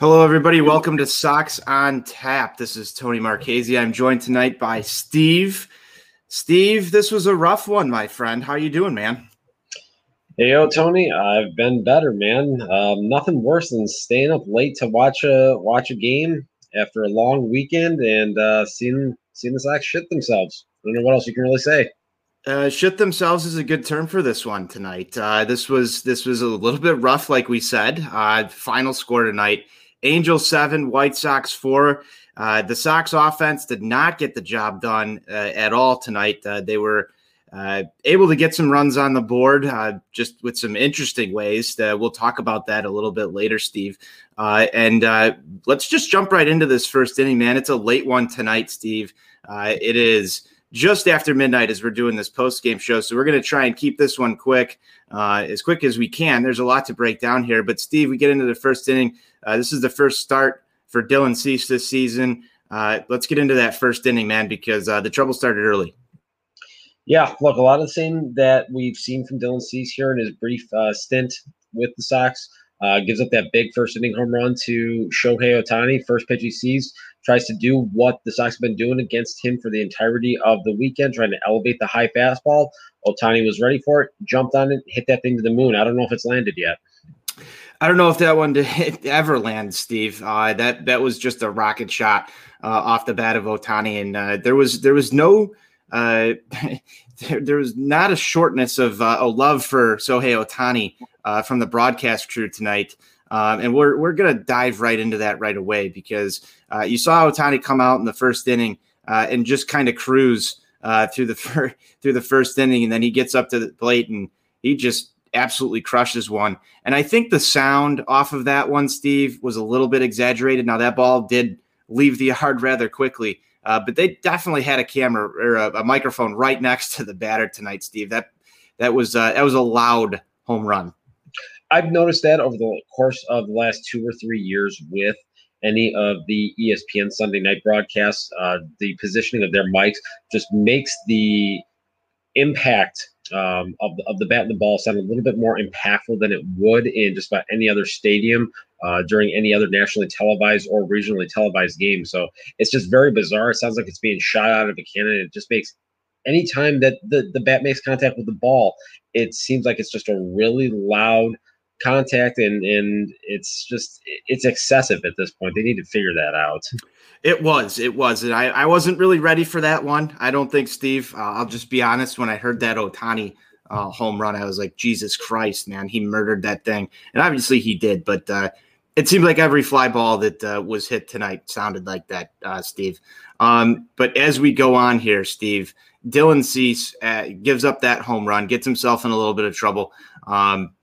Hello, everybody. Welcome to Sox on Tap. This is Tony Marchese. I'm joined tonight by Steve. Steve, this was a rough one, my friend. How you doing, man? Hey, yo, Tony. I've been better, man. Um, nothing worse than staying up late to watch a watch a game after a long weekend and uh, seeing seeing the Sox shit themselves. I don't know what else you can really say. Uh, shit themselves is a good term for this one tonight. Uh, this was this was a little bit rough, like we said. Uh, final score tonight: Angels seven, White Sox four. Uh, the Sox offense did not get the job done uh, at all tonight. Uh, they were uh, able to get some runs on the board uh, just with some interesting ways. Uh, we'll talk about that a little bit later, Steve. and let's just jump right into this first inning, man. It's a late one tonight, Steve. it is just after midnight as we're doing this post game show. So we're going to try and keep this one quick, uh, as quick as we can. There's a lot to break down here. But Steve, we get into the first inning. Uh, this is the first start for Dylan Cease this season. Uh, let's get into that first inning, man, because uh, the trouble started early. Yeah, look, a lot of the same that we've seen from Dylan Cease here in his brief uh, stint with the Sox. Uh, gives up that big first inning home run to Shohei Ohtani. First pitch he sees, tries to do what the Sox have been doing against him for the entirety of the weekend, trying to elevate the high fastball. Ohtani was ready for it, jumped on it, hit that thing to the moon. I don't know if it's landed yet. I don't know if that one ever land, Steve. Uh, that that was just a rocket shot uh, off the bat of Ohtani, and uh, there was there was no uh, there, there, was not a shortness of uh, a love for Shohei Ohtani uh, from the broadcast crew tonight. Um, and we're we're gonna dive right into that right away because you saw Ohtani come out in the first inning and just kind of cruise through the fir- through the first inning, and then he gets up to the plate and he just absolutely crushes one. And I think the sound off of that one, Steve, was a little bit exaggerated. Now that ball did leave the yard rather quickly, uh, but they definitely had a camera or a, a, microphone right next to the batter tonight, Steve. That that was uh, that was a loud home run. I've noticed that over the course of the last two or three years with any of the ESPN Sunday night broadcasts. Uh, the positioning of their mics just makes the impact um, of, the, of the bat and the ball sound a little bit more impactful than it would in just about any other stadium uh, during any other nationally televised or regionally televised game. So it's just very bizarre. It sounds like it's being shot out of a cannon. It just makes anytime that the, the bat makes contact with the ball, it seems like it's just a really loud contact and and it's just it's excessive at this point. They need to figure that out. It was it was and i i wasn't really ready for that one. I don't think steve uh, i'll just be honest when i heard that ohtani uh, home run i was like jesus christ man he murdered that thing. And obviously he did but uh, it seemed like every fly ball that uh, was hit tonight sounded like that uh, steve. Um, but as we go on here steve dylan cease uh, gives up that home run gets himself in a little bit of trouble. Um,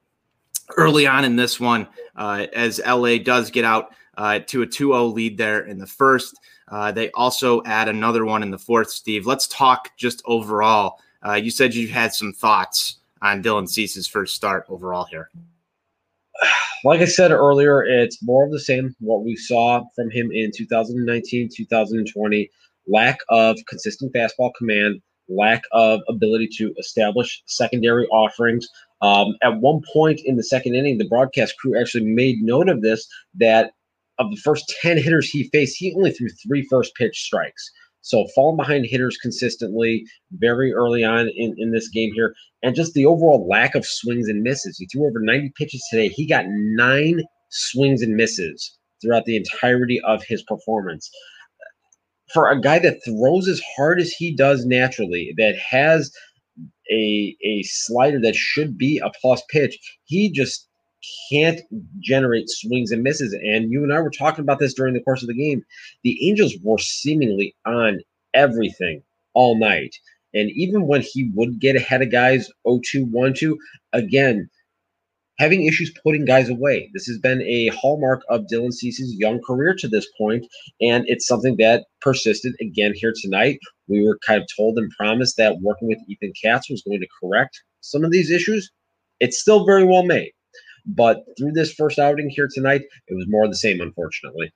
early on in this one uh, as LA does get out uh, to a 2 0 lead there in the first. Uh, they also add another one in the fourth, Steve. Let's talk just overall. Uh, you said you had some thoughts on Dylan Cease's first start overall here. Like I said earlier, it's more of the same what we saw from him in 2019, 2020. Lack of consistent fastball command, lack of ability to establish secondary offerings. Um, at one point in the second inning, the broadcast crew actually made note of this that of the first 10 hitters he faced, he only threw three first pitch strikes. So falling behind hitters consistently very early on in, in this game here, and just the overall lack of swings and misses. He threw over 90 pitches today. He got nine swings and misses throughout the entirety of his performance. for a guy that throws as hard as he does naturally, that has a a slider that should be a plus pitch, he just can't generate swings and misses. And you and I were talking about this during the course of the game. The Angels were seemingly on everything all night. And even when he would get ahead of guys 0 2 1 2, again, having issues putting guys away. This has been a hallmark of Dylan Cease's young career to this point, and it's something that persisted again here tonight. We were kind of told and promised that working with Ethan Katz was going to correct some of these issues. It's still very well made. But through this first outing here tonight, it was more of the same, unfortunately.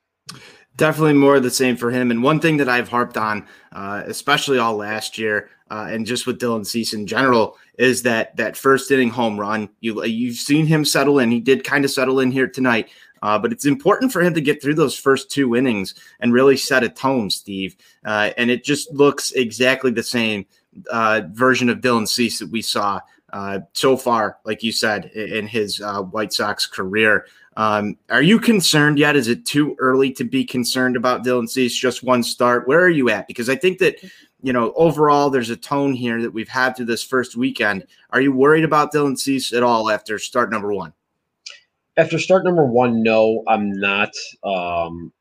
Definitely more of the same for him. And one thing that I've harped on, uh, especially all last year, uh, and just with Dylan Cease in general, is that that first inning home run. You you've seen him settle in. He did kind of settle in here tonight, uh, but it's important for him to get through those first two innings and really set a tone, Steve. Uh, and it just looks exactly the same uh, version of Dylan Cease that we saw uh, so far, like you said, in his uh, White Sox career. Um, are you concerned yet? Is it too early to be concerned about Dylan Cease? Just one start. Where are you at? Because I think that you know overall there's a tone here that we've had through this first weekend. Are you worried about Dylan Cease at all after start number one? After start number one, no, I'm not. Um,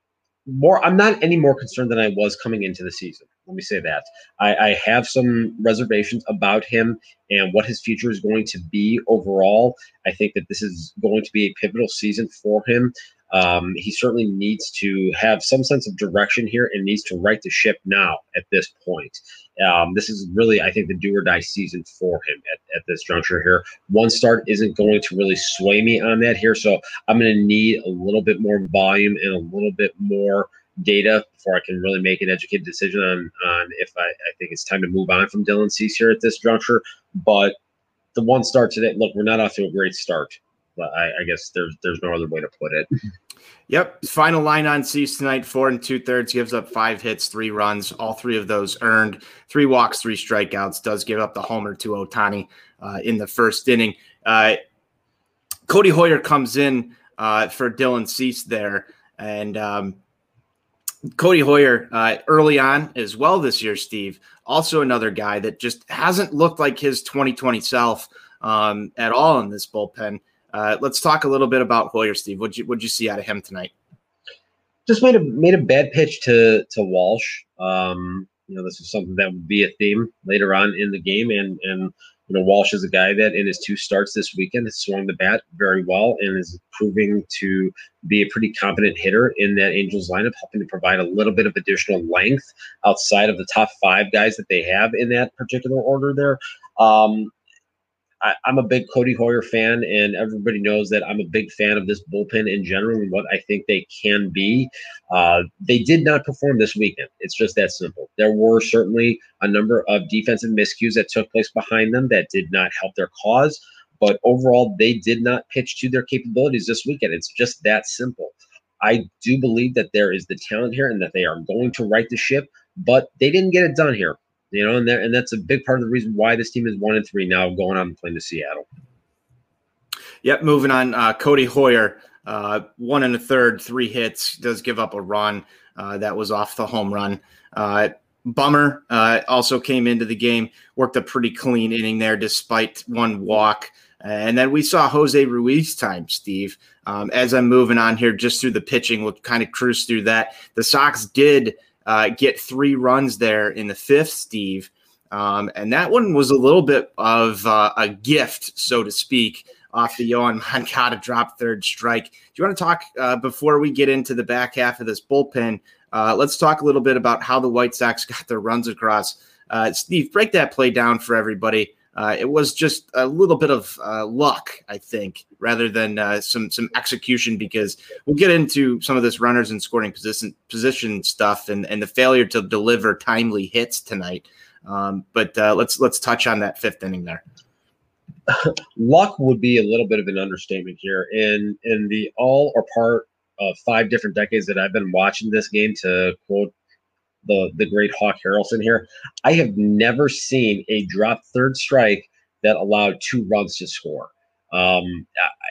more, I'm not any more concerned than I was coming into the season. Let me say that. I, I have some reservations about him and what his future is going to be overall. I think that this is going to be a pivotal season for him. Um, he certainly needs to have some sense of direction here and needs to right the ship now at this point. Um, this is really, I think, the do or die season for him at, at this juncture here. One start isn't going to really sway me on that here. So I'm going to need a little bit more volume and a little bit more data before I can really make an educated decision on on if I, I think it's time to move on from Dylan Cease here at this juncture. But the one start today, look, we're not off to a great start. But I, I guess there's there's no other way to put it. Yep. Final line on Cease tonight, four and two thirds, gives up five hits, three runs, all three of those earned, three walks, three strikeouts, does give up the homer to Ohtani uh, in the first inning. Uh, Codi Heuer comes in uh, for Dylan Cease there. And um, Codi Heuer uh, early on as well this year, Steve. Also another guy that just hasn't looked like his 2020 self um, at all in this bullpen. Uh, let's talk a little bit about Heuer, Steve. What'd you what'd you see out of him tonight? Just made a made a bad pitch to to Walsh. Um, you know, this is something that would be a theme later on in the game, and and you know, Walsh is a guy that in his two starts this weekend has swung the bat very well and is proving to be a pretty competent hitter in that Angels lineup, helping to provide a little bit of additional length outside of the top five guys that they have in that particular order there. Um, I, am a big Codi Heuer fan, and everybody knows that I'm a big fan of this bullpen in general and what I think they can be. Uh, they did not perform this weekend. It's just that simple. There were certainly a number of defensive miscues that took place behind them that did not help their cause, but overall, they did not pitch to their capabilities this weekend. It's just that simple. I do believe that there is the talent here and that they are going to right the ship, but they didn't get it done here. You know, and that, and that's a big part of the reason why this team is one and three now, going on and playing to Seattle. Yep, moving on. Uh, Codi Heuer, uh, one and a third, three hits, does give up a run. Uh, that was off the home run. Uh, Bummer uh, also came into the game, worked a pretty clean inning there despite one walk. And then we saw Jose Ruiz time, Steve. Um, as I'm moving on here, just through the pitching, we'll kind of cruise through that. The Sox did uh, get three runs there in the fifth, Steve. Um, and that one was a little bit of uh, a gift, so to speak, off the Yoan Moncada drop third strike. Do you want to talk uh, before we get into the back half of this bullpen? Uh, let's talk a little bit about how the White Sox got their runs across. Uh, Steve, break that play down for everybody. Uh, it was just a little bit of uh, luck, I think, rather than uh, some some execution. Because we'll get into some of this runners and scoring position position stuff and and the failure to deliver timely hits tonight. Um, but uh, let's let's touch on that fifth inning there. luck would be a little bit of an understatement here. In in the all or part of five different decades that I've been watching this game, to quote the the great Hawk Harrelson here. I have never seen a drop third strike that allowed two runs to score. Um,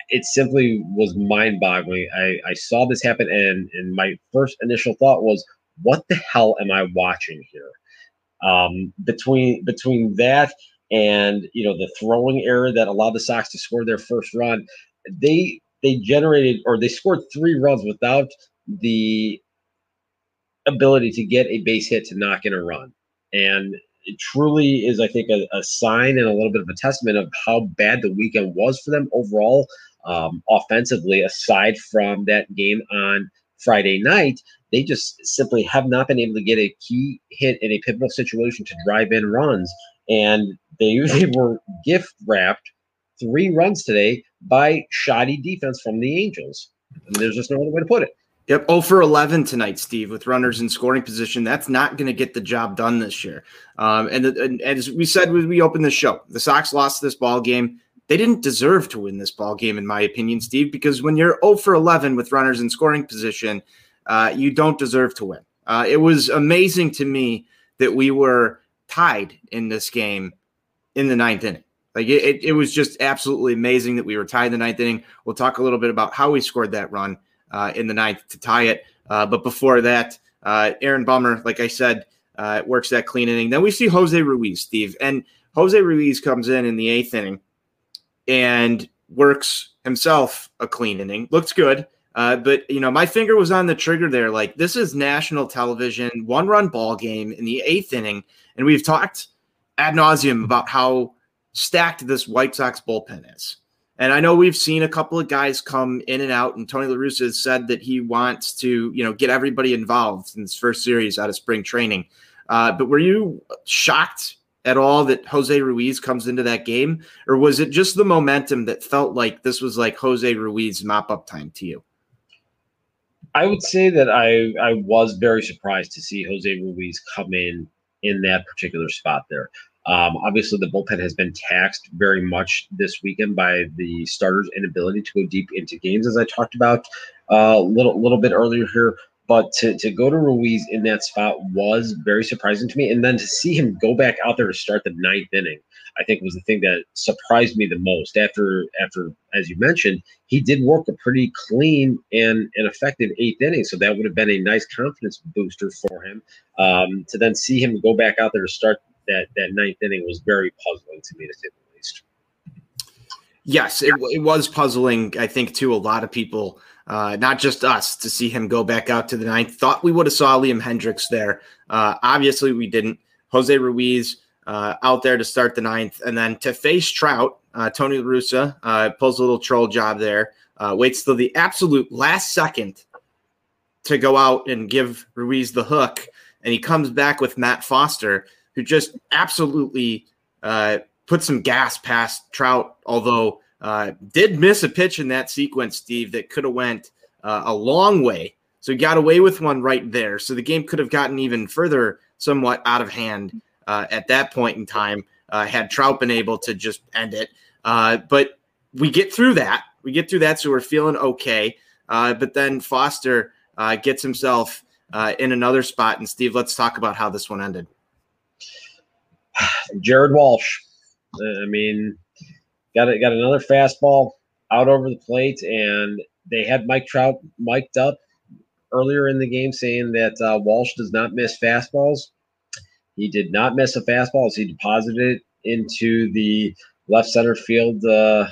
it simply was mind boggling. I, I saw this happen, and and my first initial thought was, what the hell am I watching here? Um, between between that and you know the throwing error that allowed the Sox to score their first run, they they generated or they scored three runs without the ability to get a base hit to knock in a run. And it truly is, I think, a, a, sign and a little bit of a testament of how bad the weekend was for them overall, um, offensively, aside from that game on Friday night. They just simply have not been able to get a key hit in a pivotal situation to drive in runs. And they, they were gift wrapped three runs today by shoddy defense from the Angels. And there's just no other way to put it. Yep. Oh for 11 tonight, Steve, with runners in scoring position. That's not going to get the job done this year. Um, and, and, and, as we said when we opened the show, the Sox lost this ball game. They didn't deserve to win this ball game, in my opinion, Steve, because when you're 0 for 11 with runners in scoring position, uh, you don't deserve to win. Uh, it was amazing to me that we were tied in this game in the ninth inning. Like it, it was just absolutely amazing that we were tied in the ninth inning. We'll talk a little bit about how we scored that run in the ninth to tie it. Uh, but before that, uh, Aaron Bummer, like I said, uh, works that clean inning. Then we see Jose Ruiz, Steve, and Jose Ruiz comes in in the eighth inning and works himself a clean inning. Looks good. Uh, but you know, my finger was on the trigger there. Like this is national television, one run ball game in the eighth inning, and we've talked ad nauseum about how stacked this White Sox bullpen is. And I know we've seen a couple of guys come in and out, and Tony La Russa has said that he wants to, you know, get everybody involved in this first series out of spring training. Uh, but were you shocked at all that Jose Ruiz comes into that game, or was it just the momentum that felt like this was like Jose Ruiz mop up time to you? I would say that I I was very surprised to see Jose Ruiz come in in that particular spot there. Um, obviously, the bullpen has been taxed very much this weekend by the starters' inability to go deep into games, as I talked about a uh, little little bit earlier here. But to, to go to Ruiz in that spot was very surprising to me. And then to see him go back out there to start the ninth inning, I think was the thing that surprised me the most. After after, as you mentioned, he did work a pretty clean and, and effective eighth inning. So that would have been a nice confidence booster for him. Um, to then see him go back out there to start that that ninth inning was very puzzling to me to say the least. Yes, it, it was puzzling. I think to a lot of people, uh, not just us, to see him go back out to the ninth. Thought we would have saw Liam Hendriks there. Uh, obviously, we didn't. Jose Ruiz uh, out there to start the ninth, and then to face Trout, uh, Tony La Russa uh, pulls a little troll job there. Uh, waits till the absolute last second to go out and give Ruiz the hook, and he comes back with Matt Foster who just absolutely uh, put some gas past Trout, although uh, did miss a pitch in that sequence, Steve, that could have went uh, a long way. So he got away with one right there. So the game could have gotten even further, somewhat out of hand uh, at that point in time, uh, had Trout been able to just end it. Uh, but we get through that. We get through that, so we're feeling okay. but then Foster gets himself in another spot. And Steve, let's talk about how this one ended. Jared Walsh. I mean, got got another fastball out over the plate, and they had Mike Trout mic'd up earlier in the game saying that uh, Walsh does not miss fastballs. He did not miss a fastball as he deposited it into the left center field uh,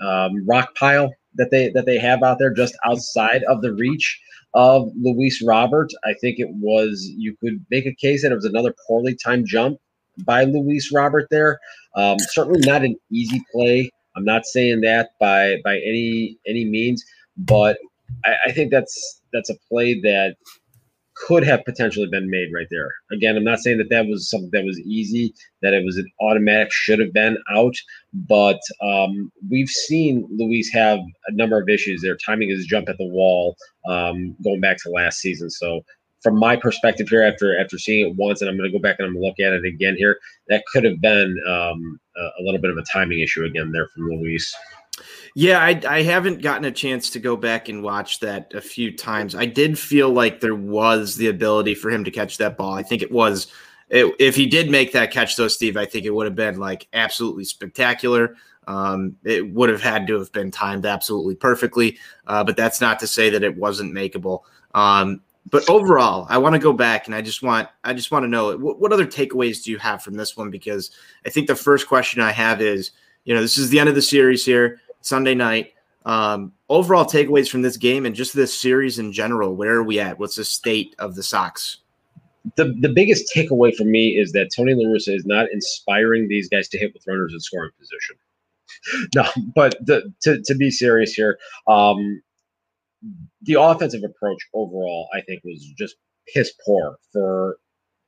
um, rock pile that they that they have out there just outside of the reach of Luis Robert. I think it was you could make a case that it was another poorly timed jump by Luis Robert there. Um, certainly not an easy play. I'm not saying that by by any any means, but I, I think that's that's a play that could have potentially been made right there. Again, I'm not saying that that was something that was easy, that it was an automatic should have been out, but um, we've seen Luis have a number of issues there, timing his jump at the wall, um, going back to last season. So from my perspective here, after after seeing it once, and I'm going to go back and I'm going to look at it again here, that could have been um, a, a, little bit of a timing issue again there from Luis. Yeah, I, I haven't gotten a chance to go back and watch that a few times. I did feel like there was the ability for him to catch that ball. I think it was. It, if he did make that catch, though, Steve, I think it would have been like absolutely spectacular. Um, it would have had to have been timed absolutely perfectly, uh, but that's not to say that it wasn't makeable. Um, but overall, I want to go back and I just want I just want to know what, what other takeaways do you have from this one? Because I think the first question I have is, you know, this is the end of the series here, Sunday night. Um, overall takeaways from this game and just this series in general. Where are we at? What's the state of the Sox? The the biggest takeaway for me is that Tony La Russa is not inspiring these guys to hit with runners in scoring position. no, but the, to to be serious here, um, the offensive approach overall, I think, was just piss poor for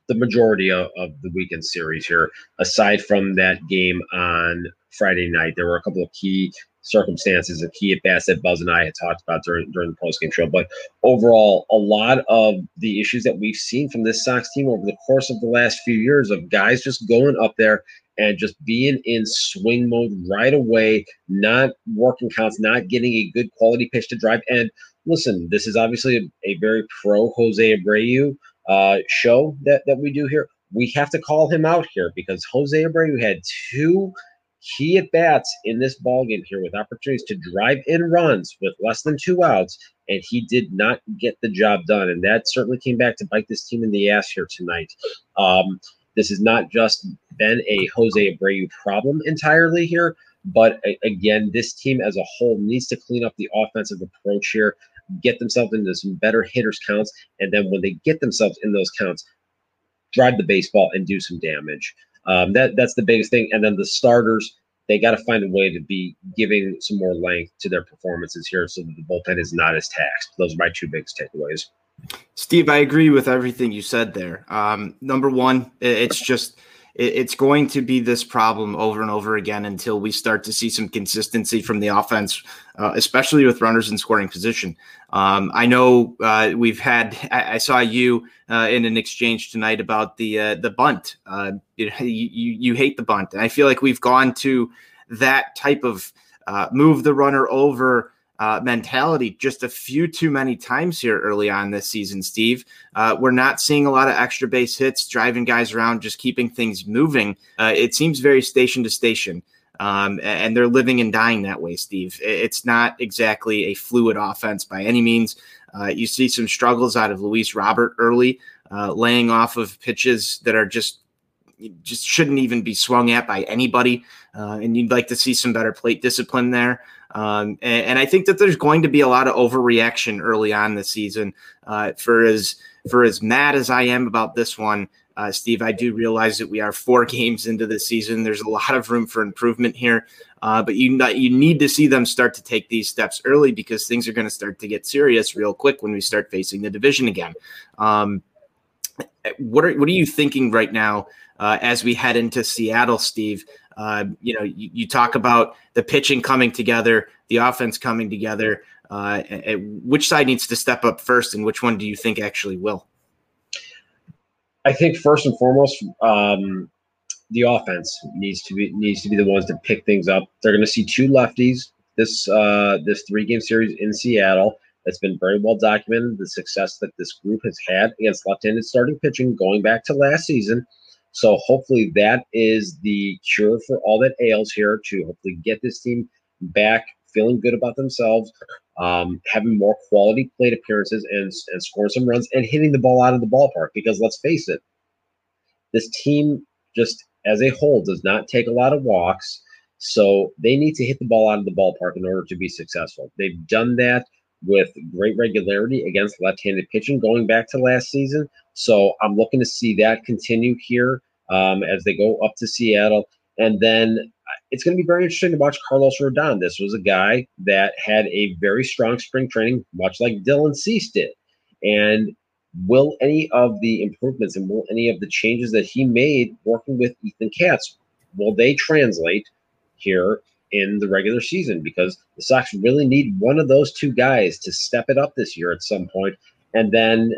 the majority of, of, the weekend series here. Aside from that game on Friday night, there were a couple of key circumstances, a key at bats that Buzz and I had talked about during during the post game show. But overall, a lot of the issues that we've seen from this Sox team over the course of the last few years of guys just going up there and just being in swing mode right away, not working counts, not getting a good quality pitch to drive. And listen, this is obviously a, a very pro Jose Abreu uh, show that, that we do here. We have to call him out here because Jose Abreu had two key at bats in this ball game here with opportunities to drive in runs with less than two outs, and he did not get the job done. And that certainly came back to bite this team in the ass here tonight. Um, this has not just been a Jose Abreu problem entirely here, but again, this team as a whole needs to clean up the offensive approach here, get themselves into some better hitters counts, and then when they get themselves in those counts, drive the baseball and do some damage. Um, that that's the biggest thing. And then the starters, they got to find a way to be giving some more length to their performances here, so that the bullpen is not as taxed. Those are my two biggest takeaways. Steve, I agree with everything you said there. Um, number one, it's just it's going to be this problem over and over again until we start to see some consistency from the offense, uh, especially with runners in scoring position. Um, I know uh, we've had. I, I saw you uh, in an exchange tonight about the uh, the bunt. Uh, you, you, you hate the bunt, and I feel like we've gone to that type of uh, move the runner over uh, mentality just a few too many times here early on this season, Steve. Uh, we're not seeing a lot of extra base hits, driving guys around, just keeping things moving. Uh, it seems very station to station. Um, and they're living and dying that way, Steve. It's not exactly a fluid offense by any means. Uh, you see some struggles out of Luis Robert early, uh, laying off of pitches that are just just shouldn't even be swung at by anybody. Uh, and you'd like to see some better plate discipline there. Um, and, and, I think that there's going to be a lot of overreaction early on this season. Uh, for as for as mad as I am about this one, uh, Steve, I do realize that we are four games into the season. There's a lot of room for improvement here, uh, but you you need to see them start to take these steps early because things are going to start to get serious real quick when we start facing the division again. Um, what are what are you thinking right now uh, as we head into Seattle, Steve? Uh, you know, you, you, talk about the pitching coming together, the offense coming together. Uh, which side needs to step up first, and which one do you think actually will? I think first and foremost, um, the offense needs to be needs to be the ones to pick things up. They're going to see two lefties this uh, this three game series in Seattle. It's been very well documented the success that this group has had against left-handed starting pitching going back to last season. So hopefully that is the cure for all that ails here to hopefully get this team back feeling good about themselves, um, having more quality plate appearances and, and scoring some runs and hitting the ball out of the ballpark. Because let's face it, this team just as a whole does not take a lot of walks. So they need to hit the ball out of the ballpark in order to be successful. They've done that with great regularity against left-handed pitching going back to last season. So I'm looking to see that continue here um, as they go up to Seattle. And then uh, it's going to be very interesting to watch Carlos Rodon. This was a guy that had a very strong spring training, much like Dylan Cease did. And will any of the improvements and will any of the changes that he made working with Ethan Katz, will they translate here in the regular season because the Sox really need one of those two guys to step it up this year at some point. And then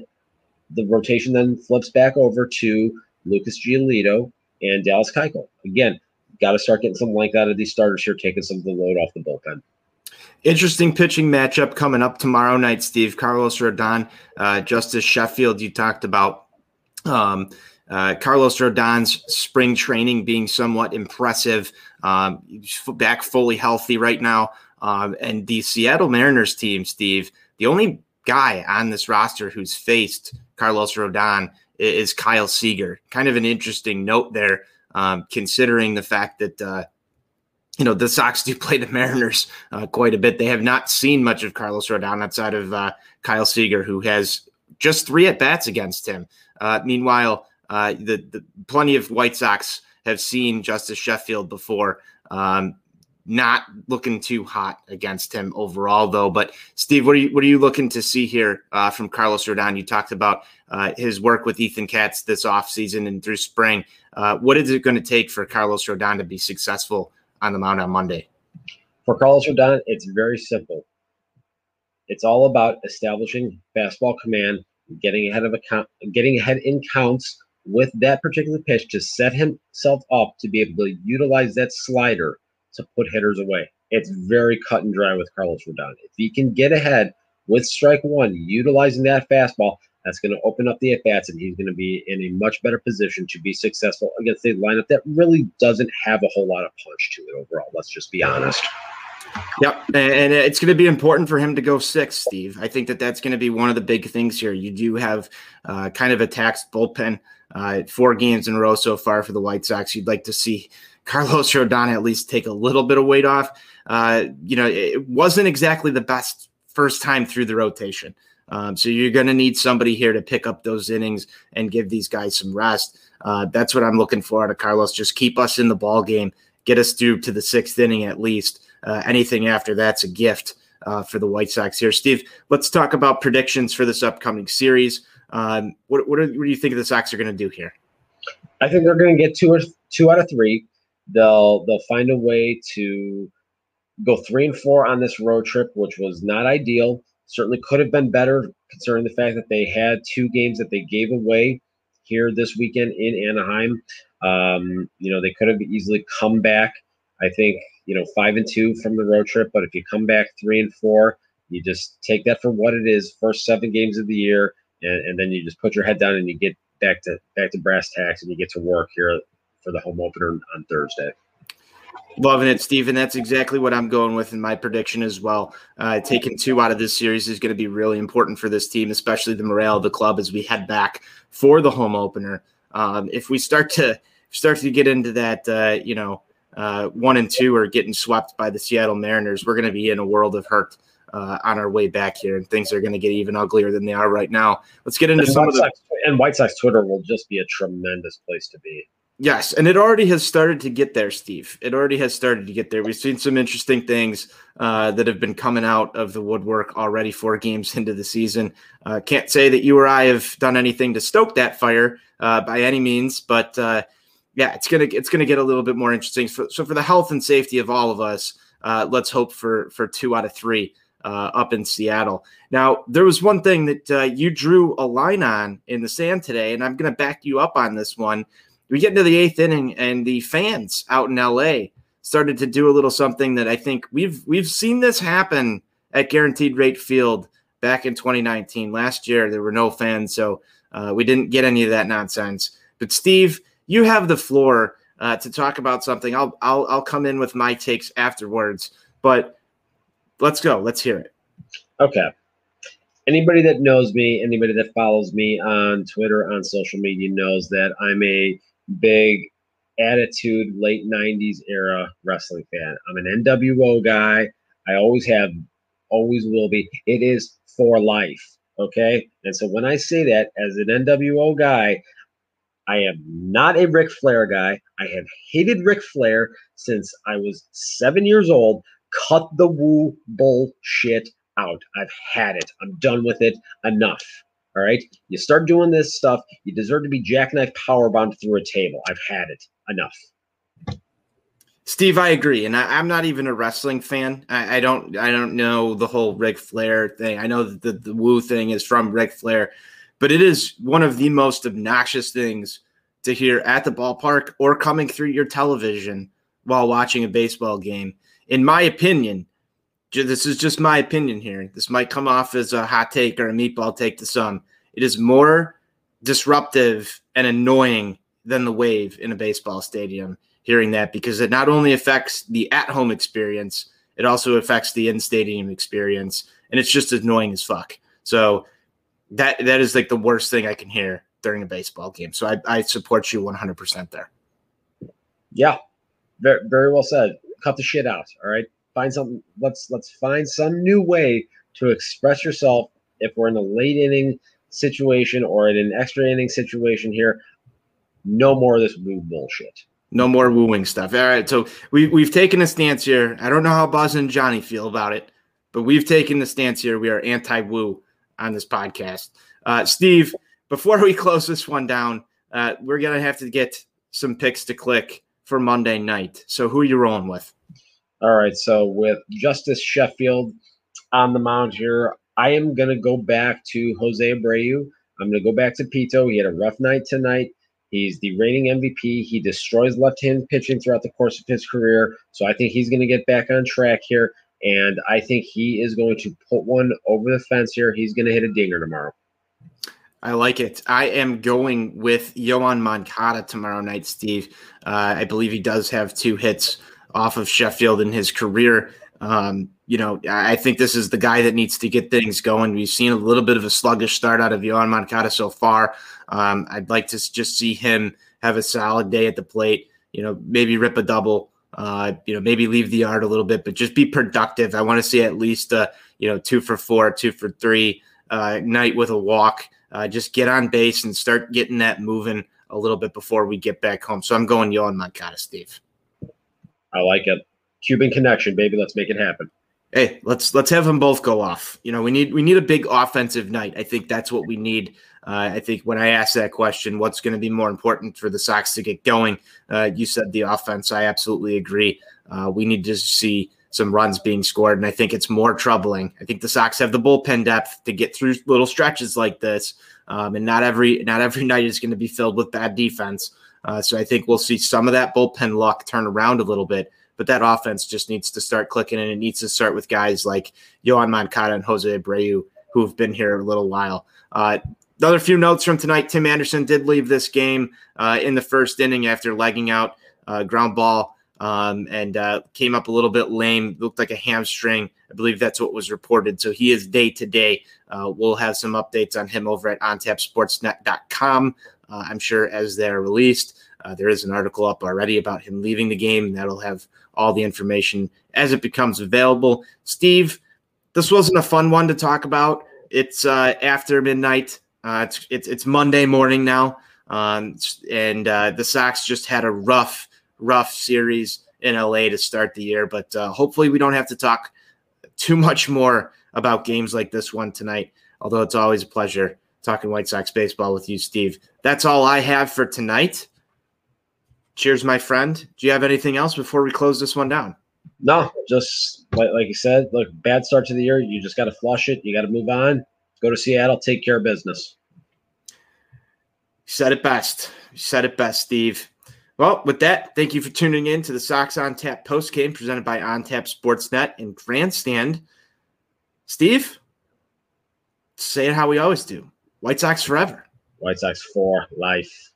the rotation then flips back over to Lucas Giolito and Dallas Keuchel. Again, got to start getting some length out of these starters here, taking some of the load off the bullpen. Interesting pitching matchup coming up tomorrow night, Steve. Carlos Rodon, uh, Justus Sheffield, you talked about. Um, uh, Carlos Rodon's spring training being somewhat impressive, um, back fully healthy right now. Um, and the Seattle Mariners team, Steve, the only guy on this roster who's faced Carlos Rodon is Kyle Seager. Kind of an interesting note there, um, considering the fact that uh, you know the Sox do play the Mariners uh, quite a bit. They have not seen much of Carlos Rodon outside of uh, Kyle Seager, who has just three at bats against him. Uh, meanwhile, uh, the, the plenty of White Sox have seen Justus Sheffield before. Um, not looking too hot against him overall, though. But Steve, what are you what are you looking to see here uh, from Carlos Rodon? You talked about uh, his work with Ethan Katz this offseason and through spring. Uh, what is it going to take for Carlos Rodon to be successful on the mound on Monday? For Carlos Rodon, it's very simple. It's all about establishing fastball command, getting ahead of a count, getting ahead in counts with that particular pitch to set himself up to be able to utilize that slider to put hitters away. It's very cut and dry with Carlos Rodon. If he can get ahead with strike one, utilizing that fastball, that's going to open up the at bats, and he's going to be in a much better position to be successful against a lineup that really doesn't have a whole lot of punch to it overall. Let's just be honest. Yep, and it's going to be important for him to go six, Steve. I think that that's going to be one of the big things here. You do have uh, kind of a taxed bullpen, uh, four games in a row so far for the White Sox. You'd like to see Carlos Rodon at least take a little bit of weight off. Uh, you know, it wasn't exactly the best first time through the rotation. Um, so you're going to need somebody here to pick up those innings and give these guys some rest. Uh, that's what I'm looking for out of Carlos. Just keep us in the ball game, get us through to the sixth inning at least. Uh, anything after that's a gift uh, for the White Sox here. Steve, let's talk about predictions for this upcoming series. Um, what, what, are, what do you think the Sox are going to do here? I think they're going to get two or two out of three. They'll they'll find a way to go three and four on this road trip, which was not ideal. Certainly could have been better, considering the fact that they had two games that they gave away here this weekend in Anaheim. Um, you know, they could have easily come back. I think you know five and two from the road trip, but if you come back three and four, you just take that for what it is. First seven games of the year, and, and then you just put your head down and you get back to back to brass tacks, and you get to work here for the home opener on Thursday. Loving it, Stephen. That's exactly what I'm going with in my prediction as well. Uh, taking two out of this series is going to be really important for this team, especially the morale of the club as we head back for the home opener. Um, if we start to start to get into that, uh, you know, uh, one and two are getting swept by the Seattle Mariners, we're going to be in a world of hurt uh, on our way back here, and things are going to get even uglier than they are right now. Let's get into and some White of the. Sox, and White Sox Twitter will just be a tremendous place to be. Yes, and it already has started to get there, Steve. It already has started to get there. We've seen some interesting things uh, that have been coming out of the woodwork already four games into the season. Uh, can't say that you or I have done anything to stoke that fire uh, by any means, but uh, yeah, it's gonna it's gonna get a little bit more interesting. So, so for the health and safety of all of us, uh, let's hope for for two out of three. Uh, up in Seattle. Now, there was one thing that you drew a line on in the sand today, and I'm to back you up on this one we get into the eighth inning and the fans out in LA started to do a little something that I think we've we've seen this happen at Guaranteed Rate Field back in 2019. Last year there were no fans, so uh, we didn't get any of that nonsense. But Steve, you have the floor uh, to talk about something. I'll I'll I'll come in with my takes afterwards, but let's go. Let's hear it. Okay. Anybody that knows me, anybody that follows me on Twitter, on social media, knows that I'm a big attitude late 90s era wrestling fan. I'm an NWO guy. I always have, always will be. It is for life. Okay. And so when I say that as an NWO guy, I am not a Ric Flair guy. I have hated Ric Flair since I was seven years old. Cut the woo bullshit out. I've had it. I'm done with it. Enough. All right. You start doing this stuff, you deserve to be jackknife powerbombed through a table. I've had it. Enough. Steve, I agree, and I, am not even a wrestling fan. I, I, don't, I don't know the whole Ric Flair thing. I know that the, the Woo thing is from Ric Flair, but it is one of the most obnoxious things to hear at the ballpark or coming through your television while watching a baseball game. In my opinion, this is just my opinion here. This might come off as a hot take or a meatball take to some. It is more disruptive and annoying than the wave in a baseball stadium hearing that because it not only affects the at home experience, it also affects the in stadium experience. And it's just annoying as fuck. So that that is like the worst thing I can hear during a baseball game. So I, I support you 100% there. Yeah, very, very well said. Cut the shit out. All right, find something. Let's let's find some new way to express yourself. If we're in a late inning situation or in an extra inning situation here, no more of this woo bullshit. No more wooing stuff. All right, so we we've taken a stance here. I don't know how Buzz and Johnny feel about it, but we've taken the stance here. We are anti-woo on this podcast. Uh, Steve, before we close this one down, uh, we're gonna have to get some picks to click for Monday night. So who are you rolling with? All right, so with Justus Sheffield on the mound here, I am gonna go back to Jose Abreu. I'm gonna go back to Pito. He had a rough night tonight. He's the reigning MVP. He destroys left-hand pitching throughout the course of his career. So I think he's going to get back on track here. And I think he is going to put one over the fence here. He's going to hit a dinger tomorrow. I like it. I am going with Yoan Moncada tomorrow night, Steve. Uh, I believe he does have two hits off of Sheffield in his career. Um, you know, I think this is the guy that needs to get things going. We've seen a little bit of a sluggish start out of Yoan Moncada so far. Um, I'd like to just see him have a solid day at the plate. You know, maybe rip a double. Uh, you know, maybe leave the yard a little bit, but just be productive. I want to see at least a you know two for four, two for three uh, night with a walk. Uh, just get on base and start getting that moving a little bit before we get back home. So I'm going Yoan Moncada, Steve. I like it. Cuban connection, baby. Let's make it happen. Hey, let's let's have them both go off. You know, we need we need a big offensive night. I think that's what we need uh, I think when I asked that question, what's going to be more important for the Sox to get going? Uh, you said the offense. I absolutely agree. Uh, we need to see some runs being scored, and I think it's more troubling. I think the Sox have the bullpen depth to get through little stretches like this, um, and not every not every night is going to be filled with bad defense. Uh, so I think we'll see some of that bullpen luck turn around a little bit. But that offense just needs to start clicking, and it needs to start with guys like Yoan Moncada and Jose Abreu, who have been here a little while. Uh, Another few notes from tonight. Tim Anderson did leave this game uh, in the first inning after legging out uh, ground ball um, and uh, came up a little bit lame. Looked like a hamstring. I believe that's what was reported. So he is day to day. Uh, we'll have some updates on him over at ontapsportsnet.com. Uh, I'm sure as they're released. Uh, there is an article up already about him leaving the game. That'll have all the information as it becomes available. Steve, this wasn't a fun one to talk about. It's after midnight. Uh, it's, it's it's Monday morning now, um, and uh, the Sox just had a rough rough series in LA to start the year. But uh, hopefully, we don't have to talk too much more about games like this one tonight. Although it's always a pleasure talking White Sox baseball with you, Steve. That's all I have for tonight. Cheers, my friend. Do you have anything else before we close this one down? No, just like, like you said, look, bad start to the year. You just got to flush it. You got to move on Go to Seattle, take care of business. You said it best. You said it best, Steve. Well, with that, thank you for tuning in to the Sox on Tap post game presented by On Tap Sportsnet and Grandstand. Steve, say it how we always do. White Sox forever. White Sox for life.